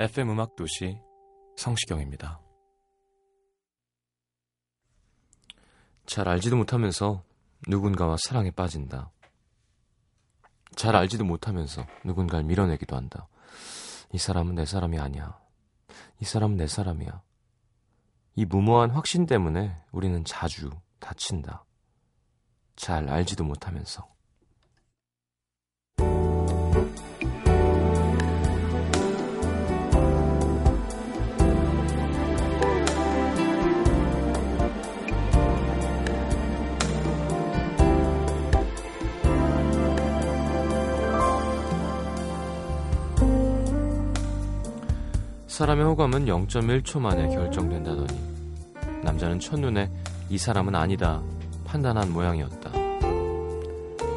FM 음악 도시 성시경입니다. 잘 알지도 못하면서 누군가와 사랑에 빠진다. 잘 알지도 못하면서 누군가를 밀어내기도 한다. 이 사람은 내 사람이 아니야. 이 사람은 내 사람이야. 이 무모한 확신 때문에 우리는 자주 다친다. 잘 알지도 못하면서. 사람의 호감은 0.1초 만에 결정된다더니 남자는 첫눈에 이 사람은 아니다 판단한 모양이었다.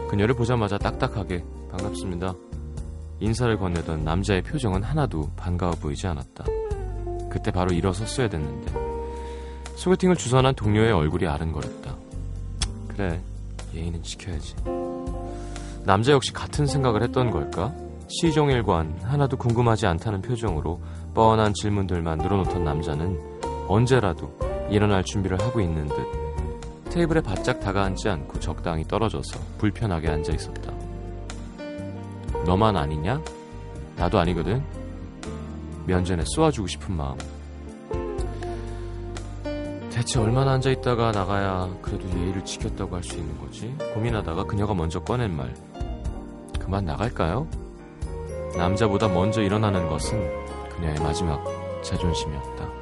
그녀를 보자마자 딱딱하게 반갑습니다. 인사를 건네던 남자의 표정은 하나도 반가워 보이지 않았다. 그때 바로 일어섰어야 됐는데 소개팅을 주선한 동료의 얼굴이 아른거렸다. 그래 예의는 지켜야지. 남자 역시 같은 생각을 했던 걸까? 시종일관 하나도 궁금하지 않다는 표정으로 뻔한 질문들만 늘어놓던 남자는 언제라도 일어날 준비를 하고 있는 듯 테이블에 바짝 다가앉지 않고 적당히 떨어져서 불편하게 앉아 있었다. 너만 아니냐? 나도 아니거든. 면전에 쏘아주고 싶은 마음. 대체 얼마나 앉아 있다가 나가야 그래도 예의를 지켰다고 할 수 있는 거지? 고민하다가 그녀가 먼저 꺼낸 말. 그만 나갈까요? 남자보다 먼저 일어나는 것은 그녀의 마지막 자존심이었다.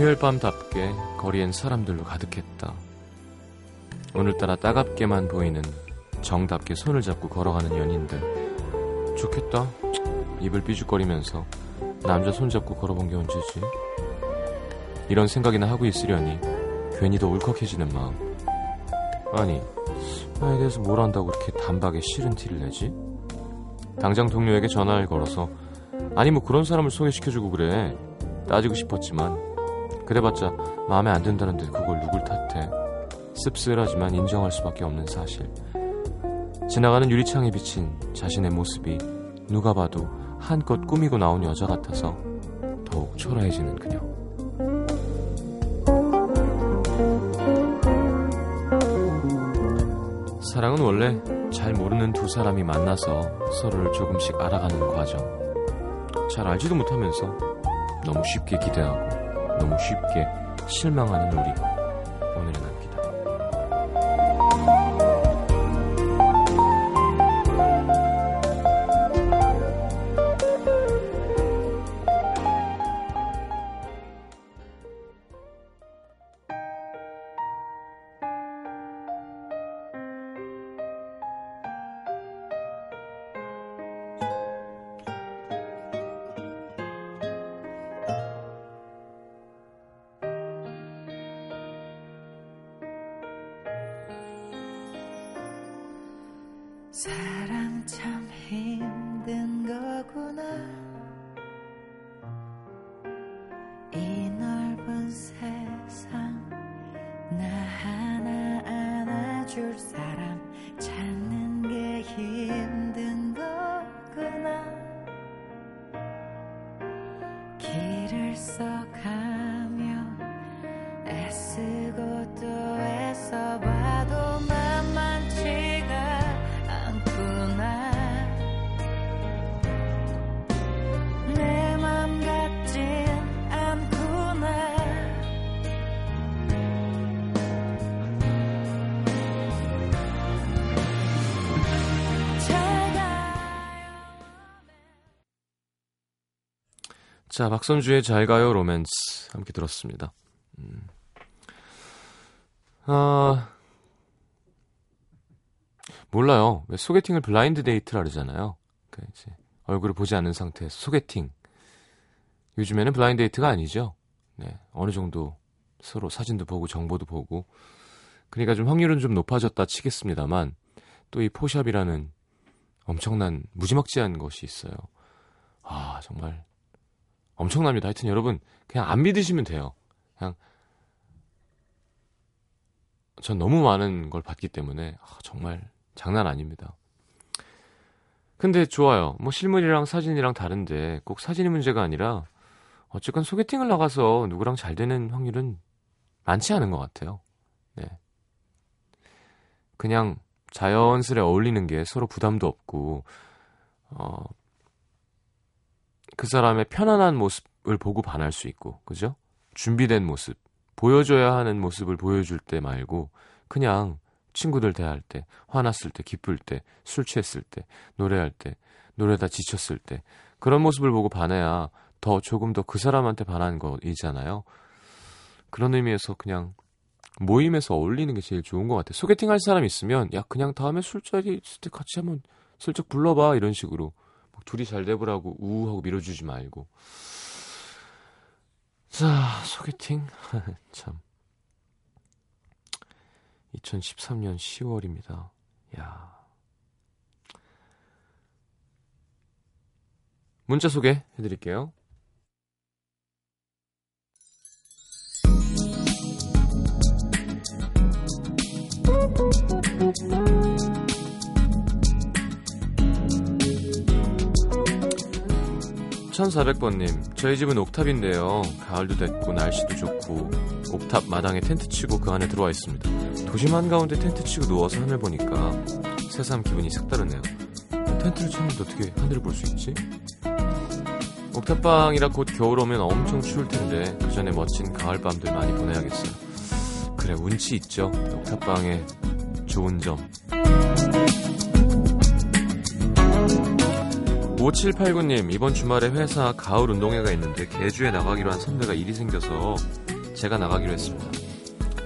금요일 밤답게 거리엔 사람들로 가득했다. 오늘따라 따갑게만 보이는 정답게 손을 잡고 걸어가는 연인들. 좋겠다. 입을 삐죽거리면서 남자 손잡고 걸어본 게 언제지? 이런 생각이나 하고 있으려니 괜히 더 울컥해지는 마음. 아니, 나에 대해서 뭘 안다고 이렇게 단박에 싫은 티를 내지? 당장 동료에게 전화를 걸어서 아니 뭐 그런 사람을 소개시켜주고 그래 따지고 싶었지만 그래봤자 마음에 안 든다는데 그걸 누굴 탓해. 씁쓸하지만 인정할 수밖에 없는 사실. 지나가는 유리창에 비친 자신의 모습이 누가 봐도 한껏 꾸미고 나온 여자 같아서 더욱 초라해지는 그녀. 사랑은 원래 잘 모르는 두 사람이 만나서 서로를 조금씩 알아가는 과정. 잘 알지도 못하면서 너무 쉽게 기대하고 너무 쉽게 실망하는 우리. 오늘의 사랑 참 힘든 거구나 자, 박선주의 잘 가요 로맨스 함께 들었습니다. 음. 아, 몰라요. 왜 소개팅을 blind date라 그러잖아요. 그러니까 이제 얼굴을 보지 않는 상태에서 소개팅. 요즘에는 blind date가 아니죠. 네, 어느 정도 서로 사진도 보고 정보도 보고. 그러니까 좀 확률은 좀 높아졌다 치겠습니다만 또 이 포샵이라는 엄청난 무지막지한 것이 있어요. 아, 정말 엄청납니다. 하여튼 여러분 그냥 안 믿으시면 돼요. 그냥 전 너무 많은 걸 봤기 때문에 아, 정말 장난 아닙니다. 근데 좋아요. 뭐 실물이랑 사진이랑 다른데 꼭 사진이 문제가 아니라 어쨌건 소개팅을 나가서 누구랑 잘 되는 확률은 많지 않은 것 같아요. 네. 그냥 자연스레 어울리는 게 서로 부담도 없고 어, 그 사람의 편안한 모습을 보고 반할 수 있고, 그죠? 준비된 모습, 보여줘야 하는 모습을 보여줄 때 말고, 그냥 친구들 대할 때, 화났을 때, 기쁠 때, 술 취했을 때, 노래할 때, 노래다 지쳤을 때, 그런 모습을 보고 반해야 더 조금 더 그 사람한테 반한 거이잖아요. 그런 의미에서 그냥 모임에서 어울리는 게 제일 좋은 것 같아요. 소개팅 할 사람 있으면, 야, 그냥 다음에 술자리 있을 때 같이 한번 슬쩍 불러봐. 이런 식으로. 둘이 잘 돼보라고 우하고 밀어주지 말고. 자, 소개팅. 참. 2013년 10월입니다. 야. 문자 소개 해드릴게요. 1400번님, 저희 집은 옥탑인데요. 가을도 됐고, 날씨도 좋고, 옥탑 마당에 텐트 치고 그 안에 들어와 있습니다. 도심 한가운데 텐트 치고 누워서 하늘 보니까 새삼 기분이 색다르네요. 텐트를 쳤는데 어떻게 하늘을 볼 수 있지? 옥탑방이라 곧 겨울 오면 엄청 추울 텐데, 그 전에 멋진 가을 밤들 많이 보내야겠어요. 그래, 운치 있죠? 옥탑방에 좋은 점. 5789님, 이번 주말에 회사 가을 운동회가 있는데 개주에 나가기로 한 선배가 일이 생겨서 제가 나가기로 했습니다.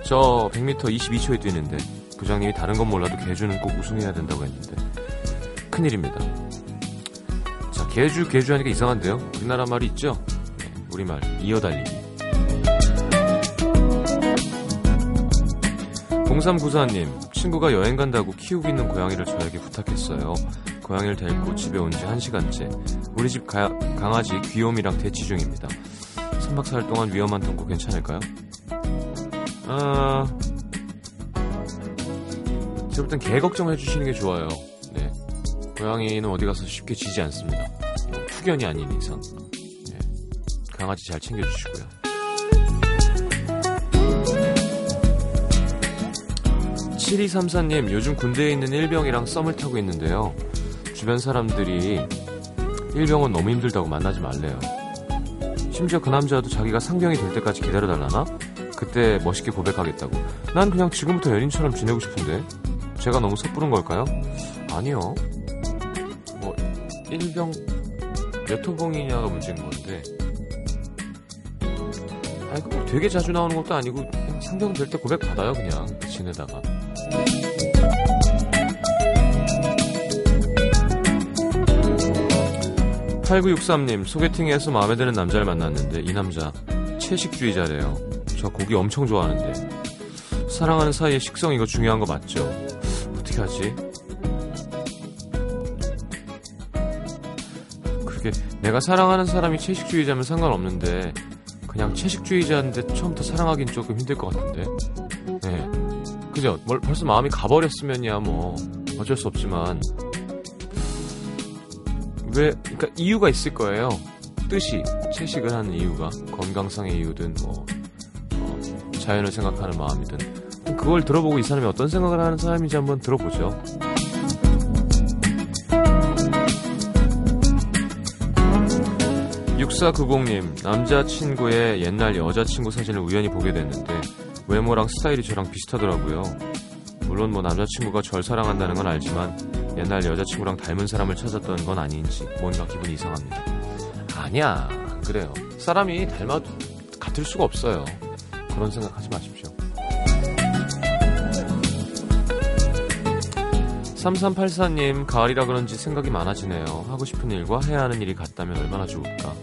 저 100m 22초에 뛰는데 부장님이 다른 건 몰라도 개주는 꼭 우승해야 된다고 했는데 큰일입니다. 자, 개주 개주 하니까 이상한데요? 우리나라 말이 있죠? 네, 우리말 이어달리기. 0394님, 친구가 여행 간다고 키우고 있는 고양이를 저에게 부탁했어요. 고양이를 데리고 집에 온 지 1시간째. 우리 집 가, 강아지 귀요미랑 대치 중입니다. 3박 4일 동안 위험한 동거 괜찮을까요? 아... 제가 볼땐 개 걱정해 주시는 게 좋아요. 네. 고양이는 어디 가서 쉽게 지지 않습니다. 투견이 아닌 이상. 네. 강아지 잘 챙겨주시고요. 7234님, 요즘 군대에 있는 일병이랑 썸을 타고 있는데요. 주변 사람들이 일병은 너무 힘들다고 만나지 말래요. 심지어 그 남자도 자기가 상병이 될 때까지 기다려달라나? 그때 멋있게 고백하겠다고. 난 그냥 지금부터 연인처럼 지내고 싶은데. 제가 너무 섣부른 걸까요? 아니요. 뭐, 일병, 몇 호봉이냐가 문제인 건데. 아니, 그 되게 자주 나오는 것도 아니고, 상병 될 때 고백 받아요, 그냥. 지내다가. 8963님, 소개팅에서 마음에 드는 남자를 만났는데 이 남자 채식주의자래요. 저 고기 엄청 좋아하는데. 사랑하는 사이에 식성 이거 중요한 거 맞죠? 어떻게 하지? 그게 내가 사랑하는 사람이 채식주의자면 상관없는데 그냥 채식주의자인데 처음부터 사랑하긴 조금 힘들 것 같은데. 네. 그죠? 뭘 벌써 마음이 가버렸으면야 뭐 어쩔 수 없지만 왜, 그러니까 이유가 있을 거예요. 뜻이. 채식을 하는 이유가 건강상의 이유든 뭐 어, 자연을 생각하는 마음이든 그걸 들어보고 이 사람이 어떤 생각을 하는 사람인지 한번 들어보죠. 6490님, 남자친구의 옛날 여자친구 사진을 우연히 보게 됐는데, 외모랑 스타일이 저랑 비슷하더라고요. 물론 뭐 남자친구가 절 사랑한다는 건 알지만, 옛날 여자친구랑 닮은 사람을 찾았던 건 아닌지, 뭔가 기분이 이상합니다. 아니야, 안 그래요. 사람이 닮아도 같을 수가 없어요. 그런 생각 하지 마십시오. 3384님, 가을이라 그런지 생각이 많아지네요. 하고 싶은 일과 해야 하는 일이 같다면 얼마나 좋을까.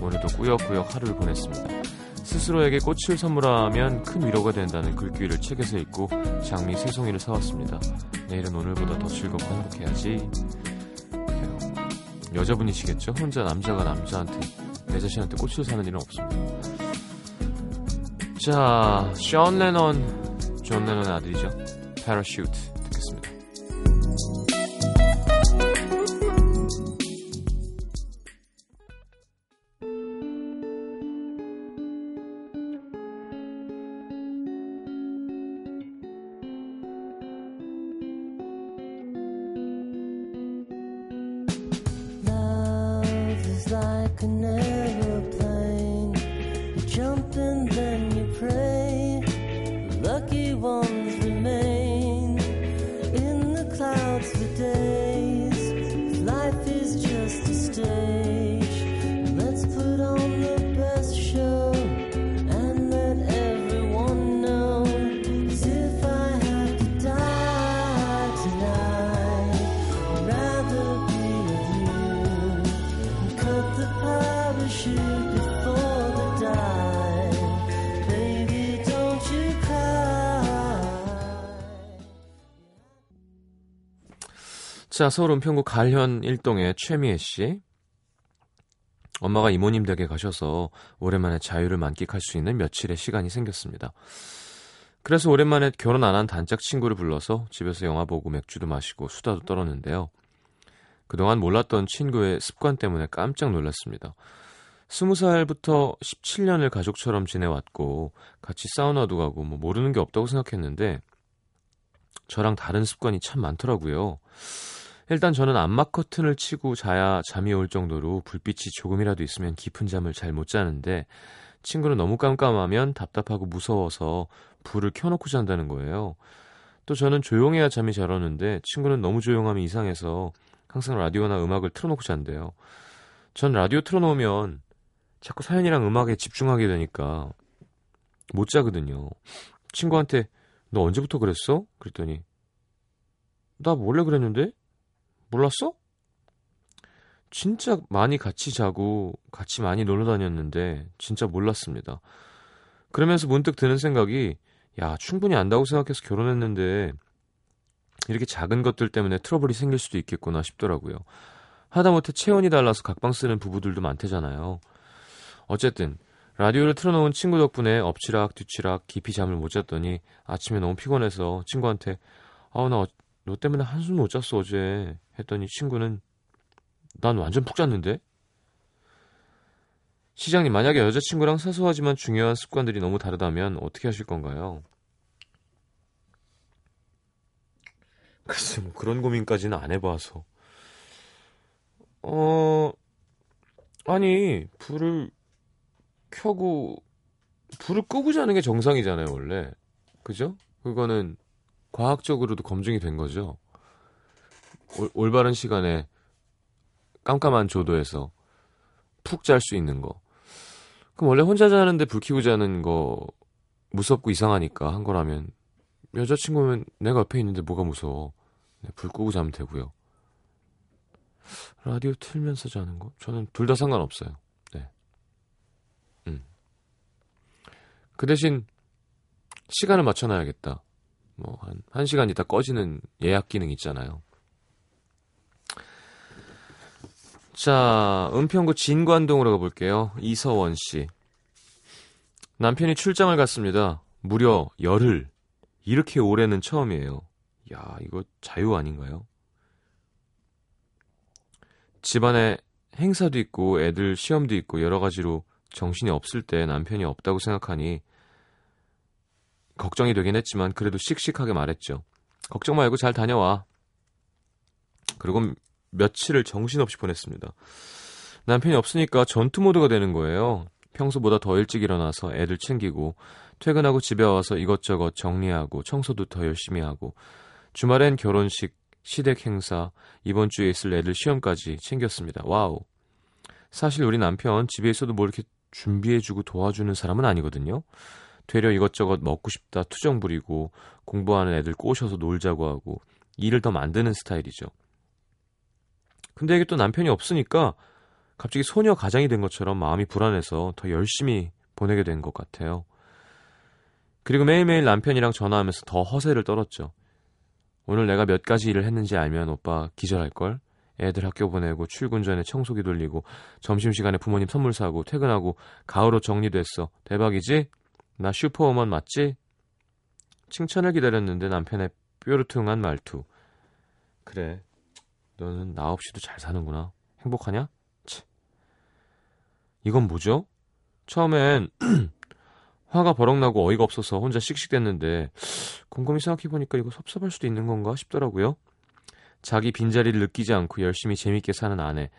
오늘도 꾸역꾸역 하루를 보냈습니다. 스스로에게 꽃을 선물하면 큰 위로가 된다는 글귀를 책에서 읽고 장미 세 송이를 사왔습니다. 내일은 오늘보다 더 즐겁고 행복해야지. 여자분이시겠죠? 혼자 남자가 남자한테 내 자신한테 꽃을 사는 일은 없습니다. 자, 션 레넌, 존 레넌의 아들이죠. 패 자, 서울 은평구 갈현 일동의 최미애 씨. 엄마가 이모님 댁에 가셔서 오랜만에 자유를 만끽할 수 있는 며칠의 시간이 생겼습니다. 그래서 오랜만에 결혼 안 한 단짝 친구를 불러서 집에서 영화 보고 맥주도 마시고 수다도 떨었는데요. 그동안 몰랐던 친구의 습관 때문에 깜짝 놀랐습니다. 스무 살부터 17년을 가족처럼 지내왔고 같이 사우나도 가고 뭐 모르는 게 없다고 생각했는데 저랑 다른 습관이 참 많더라고요. 일단 저는 암막 커튼을 치고 자야 잠이 올 정도로 불빛이 조금이라도 있으면 깊은 잠을 잘 못 자는데 친구는 너무 깜깜하면 답답하고 무서워서 불을 켜놓고 잔다는 거예요. 또 저는 조용해야 잠이 잘 오는데 친구는 너무 조용함이 이상해서 항상 라디오나 음악을 틀어놓고 잔대요. 전 라디오 틀어놓으면 자꾸 사연이랑 음악에 집중하게 되니까 못 자거든요. 친구한테 너 언제부터 그랬어? 그랬더니 나 원래 그랬는데? 몰랐어? 진짜 많이 같이 자고 같이 많이 놀러 다녔는데 진짜 몰랐습니다. 그러면서 문득 드는 생각이 야 충분히 안다고 생각해서 결혼했는데 이렇게 작은 것들 때문에 트러블이 생길 수도 있겠구나 싶더라고요. 하다못해 체온이 달라서 각방 쓰는 부부들도 많대잖아요. 어쨌든 라디오를 틀어놓은 친구 덕분에 엎치락 뒤치락 깊이 잠을 못 잤더니 아침에 너무 피곤해서 친구한테 아나 너 때문에 한숨 못 잤어 어제 했더니 친구는 난 완전 푹 잤는데 시장님 만약에 여자친구랑 사소하지만 중요한 습관들이 너무 다르다면 어떻게 하실 건가요? 글쎄 뭐 그런 고민까지는 안 해봐서 어 아니 불을 켜고 불을 끄고 자는 게 정상이잖아요 원래 그죠? 그거는 과학적으로도 검증이 된 거죠. 올, 올바른 시간에 깜깜한 조도에서 푹 잘 수 있는 거. 그럼 원래 혼자 자는데 불 켜고 자는 거 무섭고 이상하니까 한 거라면 여자친구면 내가 옆에 있는데 뭐가 무서워. 네, 불 끄고 자면 되고요. 라디오 틀면서 자는 거? 저는 둘 다 상관없어요. 네. 음. 그 대신 시간을 맞춰놔야겠다. 뭐, 한, 한 시간 있다 꺼지는 예약 기능 있잖아요. 자, 은평구 진관동으로 가볼게요. 이서원 씨. 남편이 출장을 갔습니다. 무려 열흘. 이렇게 오래는 처음이에요. 야, 이거 자유 아닌가요? 집안에 행사도 있고 애들 시험도 있고 여러 가지로 정신이 없을 때 남편이 없다고 생각하니 걱정이 되긴 했지만 그래도 씩씩하게 말했죠. 걱정 말고 잘 다녀와. 그리고 며칠을 정신없이 보냈습니다. 남편이 없으니까 전투 모드가 되는 거예요. 평소보다 더 일찍 일어나서 애들 챙기고 퇴근하고 집에 와서 이것저것 정리하고 청소도 더 열심히 하고 주말엔 결혼식, 시댁 행사, 이번 주에 있을 애들 시험까지 챙겼습니다. wow. 사실 우리 남편 집에 있어도 뭐 이렇게 준비해주고 도와주는 사람은 아니거든요. 되려 이것저것 먹고 싶다 투정 부리고 공부하는 애들 꼬셔서 놀자고 하고 일을 더 만드는 스타일이죠. 근데 이게 또 남편이 없으니까 갑자기 소녀 가장이 된 것처럼 마음이 불안해서 더 열심히 보내게 된 것 같아요. 그리고 매일매일 남편이랑 전화하면서 더 허세를 떨었죠. 오늘 내가 몇 가지 일을 했는지 알면 오빠 기절할걸? 애들 학교 보내고 출근 전에 청소기 돌리고 점심시간에 부모님 선물 사고 퇴근하고 가을옷 정리됐어. 대박이지? 나 슈퍼우먼 맞지? 칭찬을 기다렸는데 남편의 뾰루퉁한 말투. 그래. 너는 나 없이도 잘 사는구나. 행복하냐? 치. 이건 뭐죠? 처음엔 화가 버럭나고 어이가 없어서 혼자 씩씩댔는데 곰곰이 생각해보니까 이거 섭섭할 수도 있는 건가 싶더라고요. 자기 빈자리를 느끼지 않고 열심히 재밌게 사는 아내.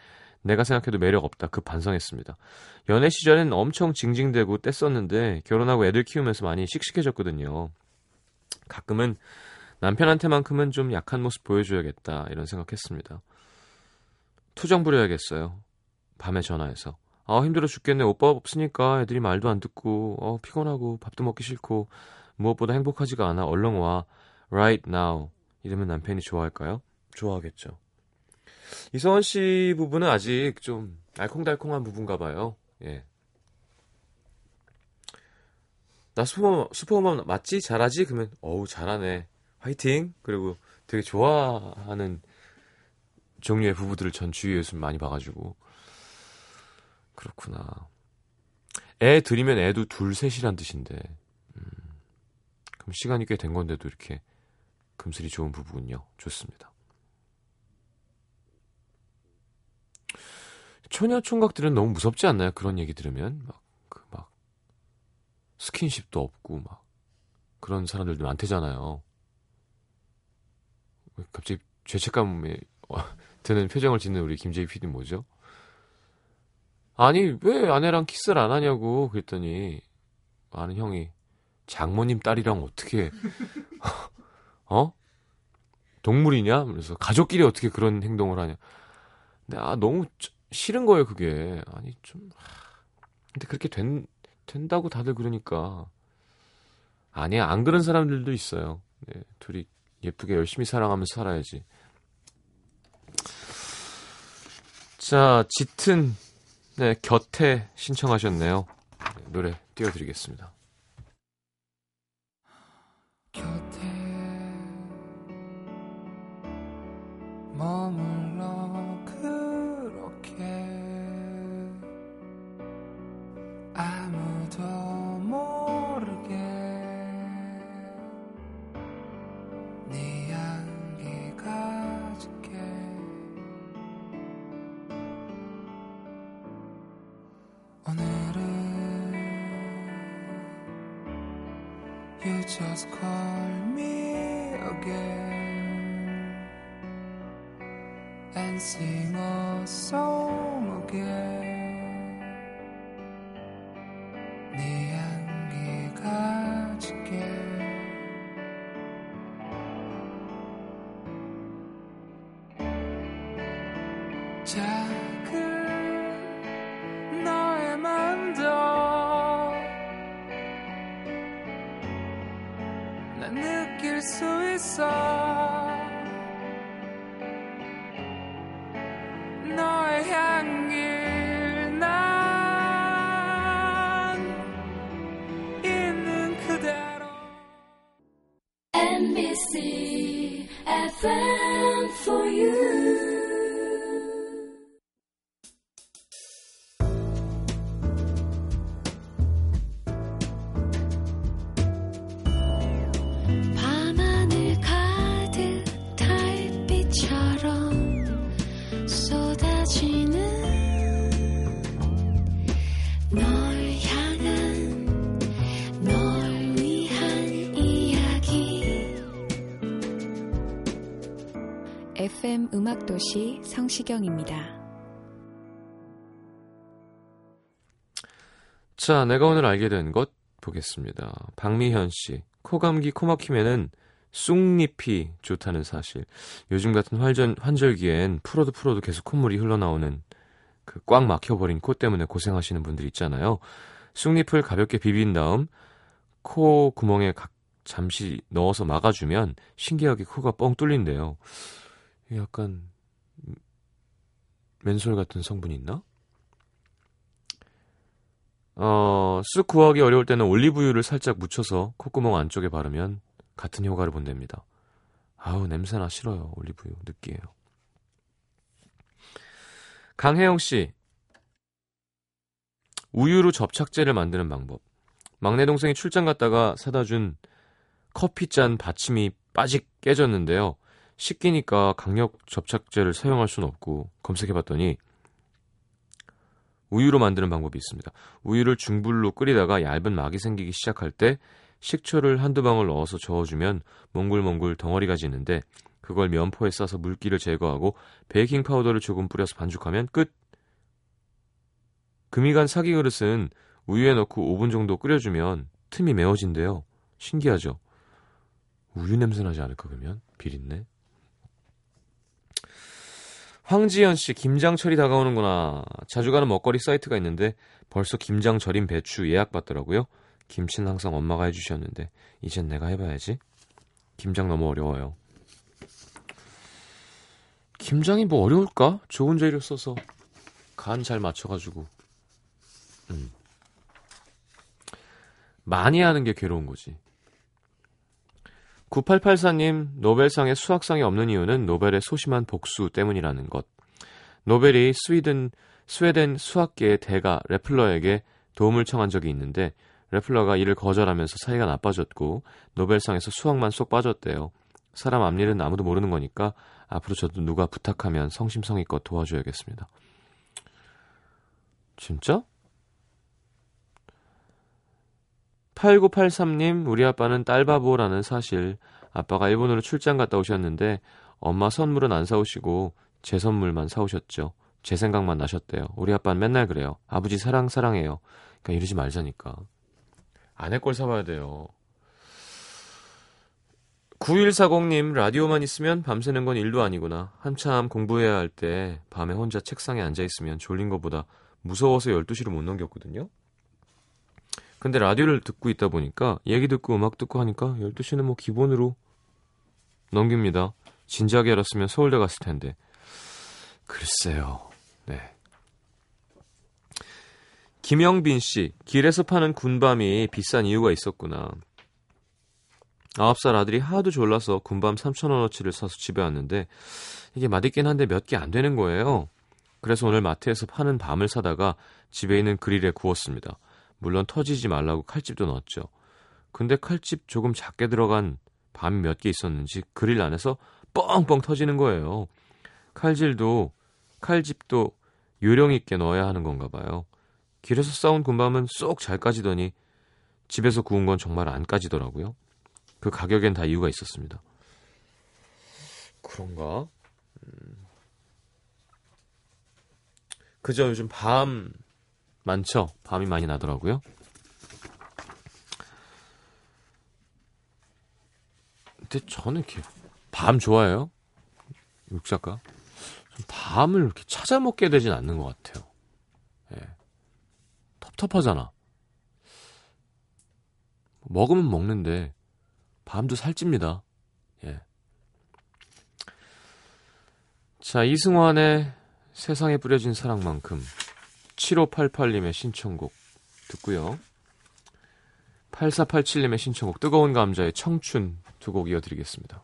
내가 생각해도 매력 없다. 그 반성했습니다. 연애 시절엔 엄청 징징대고 뗐었는데 결혼하고 애들 키우면서 많이 씩씩해졌거든요. 가끔은 남편한테만큼은 좀 약한 모습 보여줘야겠다 이런 생각했습니다. 투정 부려야겠어요. 밤에 전화해서. 아 힘들어 죽겠네. 오빠 없으니까 애들이 말도 안 듣고 어 피곤하고 밥도 먹기 싫고 무엇보다 행복하지가 않아. 얼른 와. Right now. 이러면 남편이 좋아할까요? 좋아하겠죠. 이서원 씨 부부는 아직 좀 알콩달콩한 부분가 봐요. 예. 나 슈퍼, 슈퍼맨 맞지? 잘하지? 그러면 어우 잘하네. 화이팅! 그리고 되게 좋아하는 종류의 부부들을 전 주위에서 많이 봐가지고 그렇구나. 애 들이면 애도 둘 셋이란 뜻인데 음, 그럼 시간이 꽤 된 건데도 이렇게 금슬이 좋은 부부군요. 좋습니다. 처녀 총각들은 너무 무섭지 않나요? 그런 얘기 들으면 막 그 막 스킨십도 없고 막 그런 사람들도 많대잖아요. 갑자기 죄책감에 드는 표정을 짓는 우리 김재희 PD 뭐죠? 아니 왜 아내랑 키스를 안 하냐고 그랬더니 아는 형이 장모님 딸이랑 어떻게 어 동물이냐? 그래서 가족끼리 어떻게 그런 행동을 하냐? 근데 아 너무 싫은 거예요, 그게. 아니, 좀. 근데 그렇게 된, 된다고 다들 그러니까. 아니야, 안 그런 사람들도 있어요. 네, 둘이 예쁘게 열심히 사랑하면서 살아야지. 자, 짙은, 네, 곁에 신청하셨네요. 네, 노래 띄워드리겠습니다. 곁에 머물러 아무도 모르게 네 향기 가질게 오늘은 You just call me again and sing a song again 쏟아지 도시 성시경입니다. 자, 내가 오늘 알게 된 것 보겠습니다. 박미현 씨. 코감기 코막힘에는 쑥잎이 좋다는 사실. 요즘 같은 환전, 환절기엔 풀어도 풀어도 계속 콧물이 흘러나오는 그 꽉 막혀버린 코 때문에 고생하시는 분들 있잖아요. 쑥잎을 가볍게 비빈 다음 코 구멍에 각 잠시 넣어서 막아주면 신기하게 코가 뻥 뚫린대요. 약간 맨솔 같은 성분이 있나? 어, 쑥 구하기 어려울 때는 올리브유를 살짝 묻혀서 콧구멍 안쪽에 바르면 같은 효과를 본답니다. 아우 냄새나 싫어요. 올리브유 느끼해요. 강혜영 씨 우유로 접착제를 만드는 방법. 막내 동생이 출장 갔다가 사다 준 커피잔 받침이 빠직 깨졌는데요. 식기니까 강력 접착제를 사용할 수는 없고 검색해봤더니 우유로 만드는 방법이 있습니다. 우유를 중불로 끓이다가 얇은 막이 생기기 시작할 때 식초를 한두 방울 넣어서 저어주면 몽글몽글 덩어리가 지는데 그걸 면포에 싸서 물기를 제거하고 베이킹 파우더를 조금 뿌려서 반죽하면 끝. 금이 간 사기 그릇은 우유에 넣고 5분 정도 끓여주면 틈이 메워진대요. 신기하죠? 우유 냄새 나지 않을까 그러면? 비린내? 황지연 씨, 김장철이 다가오는구나. 자주 가는 먹거리 사이트가 있는데 벌써 김장 절임 배추 예약받더라고요. 김치는 항상 엄마가 해주셨는데 이젠 내가 해봐야지. 김장 너무 어려워요. 김장이 뭐 어려울까? 좋은 재료 써서 간 잘 맞춰가지고 음. 많이 하는 게 괴로운 거지. 9884님, 노벨상에 수학상이 없는 이유는 노벨의 소심한 복수 때문이라는 것. 노벨이 스위든, 스웨덴 수학계의 대가 레플러에게 도움을 청한 적이 있는데, 레플러가 이를 거절하면서 사이가 나빠졌고, 노벨상에서 수학만 쏙 빠졌대요. 사람 앞일은 아무도 모르는 거니까, 앞으로 저도 누가 부탁하면 성심성의껏 도와줘야겠습니다. 진짜? 8983님, 우리 아빠는 딸바보라는 사실. 아빠가 일본으로 출장 갔다 오셨는데 엄마 선물은 안 사오시고 제 선물만 사오셨죠. 제 생각만 나셨대요. 우리 아빠는 맨날 그래요. 아버지 사랑 사랑해요. 그러니까 이러지 말자니까. 아내 걸 사봐야 돼요. 9140님, 라디오만 있으면 밤새는 건 일도 아니구나. 한참 공부해야 할 때 밤에 혼자 책상에 앉아 있으면 졸린 것보다 무서워서 12시를 못 넘겼거든요. 근데 라디오를 듣고 있다 보니까 얘기 듣고 음악 듣고 하니까 12시는 뭐 기본으로 넘깁니다. 진지하게 알았으면 서울대 갔을 텐데. 글쎄요. 네. 김영빈 씨, 길에서 파는 군밤이 비싼 이유가 있었구나. 9살 아들이 하도 졸라서 군밤 3,000원어치를 사서 집에 왔는데 이게 맛있긴 한데 몇 개 안 되는 거예요. 그래서 오늘 마트에서 파는 밤을 사다가 집에 있는 그릴에 구웠습니다. 물론 터지지 말라고 칼집도 넣었죠. 근데 칼집 조금 작게 들어간 밤이 몇개 있었는지 그릴 안에서 뻥뻥 터지는 거예요. 칼질도 칼집도 요령 있게 넣어야 하는 건가 봐요. 길에서 싸운 군밤은 쏙 잘 까지더니 집에서 구운 건 정말 안 까지더라고요. 그 가격엔 다 이유가 있었습니다. 그런가? 음. 그저 요즘 밤 많죠? 밤이 많이 나더라고요. 근데 저는 이렇게 밤 좋아해요. 육작가. 밤을 이렇게 찾아 먹게 되진 않는 것 같아요. 예. 텁텁하잖아. 먹으면 먹는데 밤도 살찝니다. 예. 자, 이승환의 세상에 뿌려진 사랑만큼 7588님의 신청곡 듣고요. 8487님의 신청곡 뜨거운 감자의 청춘 두 곡 이어드리겠습니다.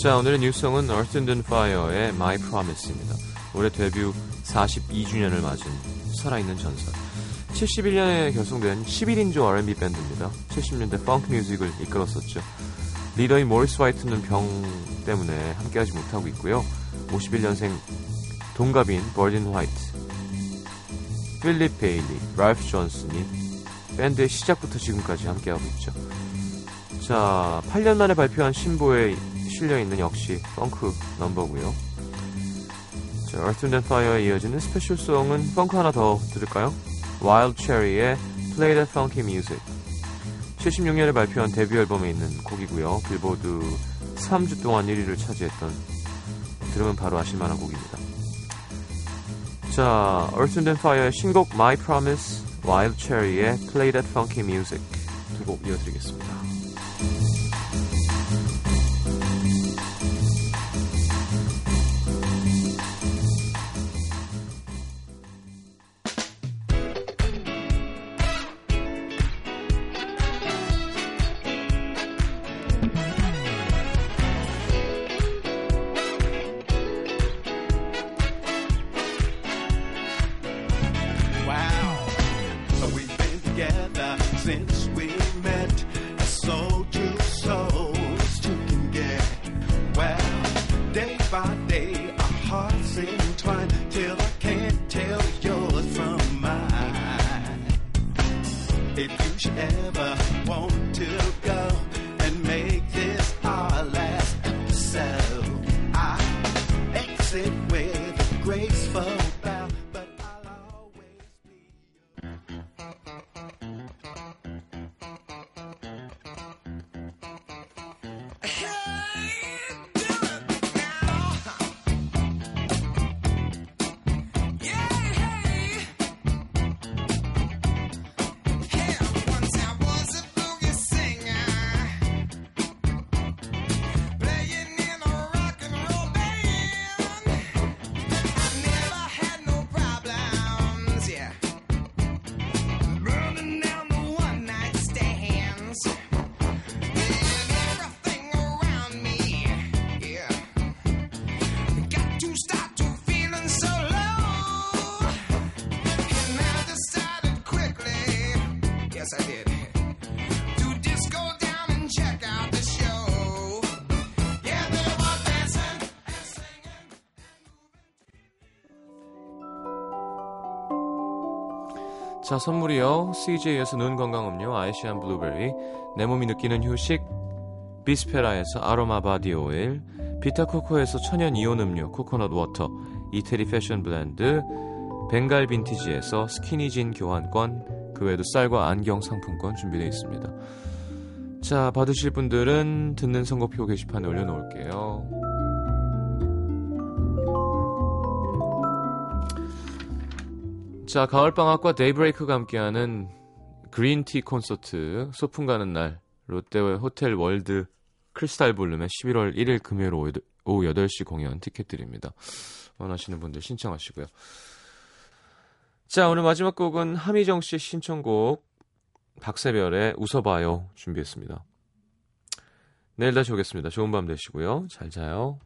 자, 오늘의 new song은 Earth, and Fire의 My Promise입니다. 올해 데뷔 42주년을 맞은 살아있는 전설. 71년에 결성된 11인조 R&B 밴드입니다. 70년대 funk music을 이끌었었죠. 리더인 모리스 화이트는 병 때문에 함께하지 못하고 있고요. 51년생 동갑인 버딘 화이트, 필립 베일리, 랄프 존슨이 밴드의 시작부터 지금까지 함께하고 있죠. 자, 8년 만에 발표한 신보에 실려있는 역시 펑크 넘버고요. 자, Earth, and Fire에 이어지는 스페셜송은 펑크 하나 더 들을까요? Wild Cherry의 Play That Funky Music 76년에 발표한 데뷔 앨범에 있는 곡이고요. 빌보드 3주 동안 1위를 차지했던 들으면 바로 아실만한 곡입니다. 자, Earth, and Fire의 신곡 My Promise, Wild Cherry의 Play That Funky Music 두 곡 이어드리겠습니다. 자, 선물이요. CJ에서 눈 건강 음료 아이시안 블루베리, 내 몸이 느끼는 휴식, 비스페라에서 아로마 body oil, 비타코코에서 천연 이온 음료 coconut water, 이태리 패션 브랜드, 벵갈 빈티지에서 스키니진 교환권, 그 외에도 쌀과 안경 상품권 준비되어 있습니다. 자, 받으실 분들은 듣는 선곡표 게시판에 올려놓을게요. 자, 가을방학과 데이브레이크가 함께하는 그린티 콘서트 소풍 가는 날 롯데 호텔 월드 크리스탈 볼룸의 11월 1일 금요일 오후 8시 공연 티켓 드립니다. 원하시는 분들 신청하시고요. 자, 오늘 마지막 곡은 함희정 씨의 신청곡 박새별의 웃어봐요 준비했습니다. 내일 다시 오겠습니다. 좋은 밤 되시고요. 잘 자요.